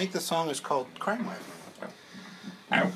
I think the song is called Crime Wave. Ow.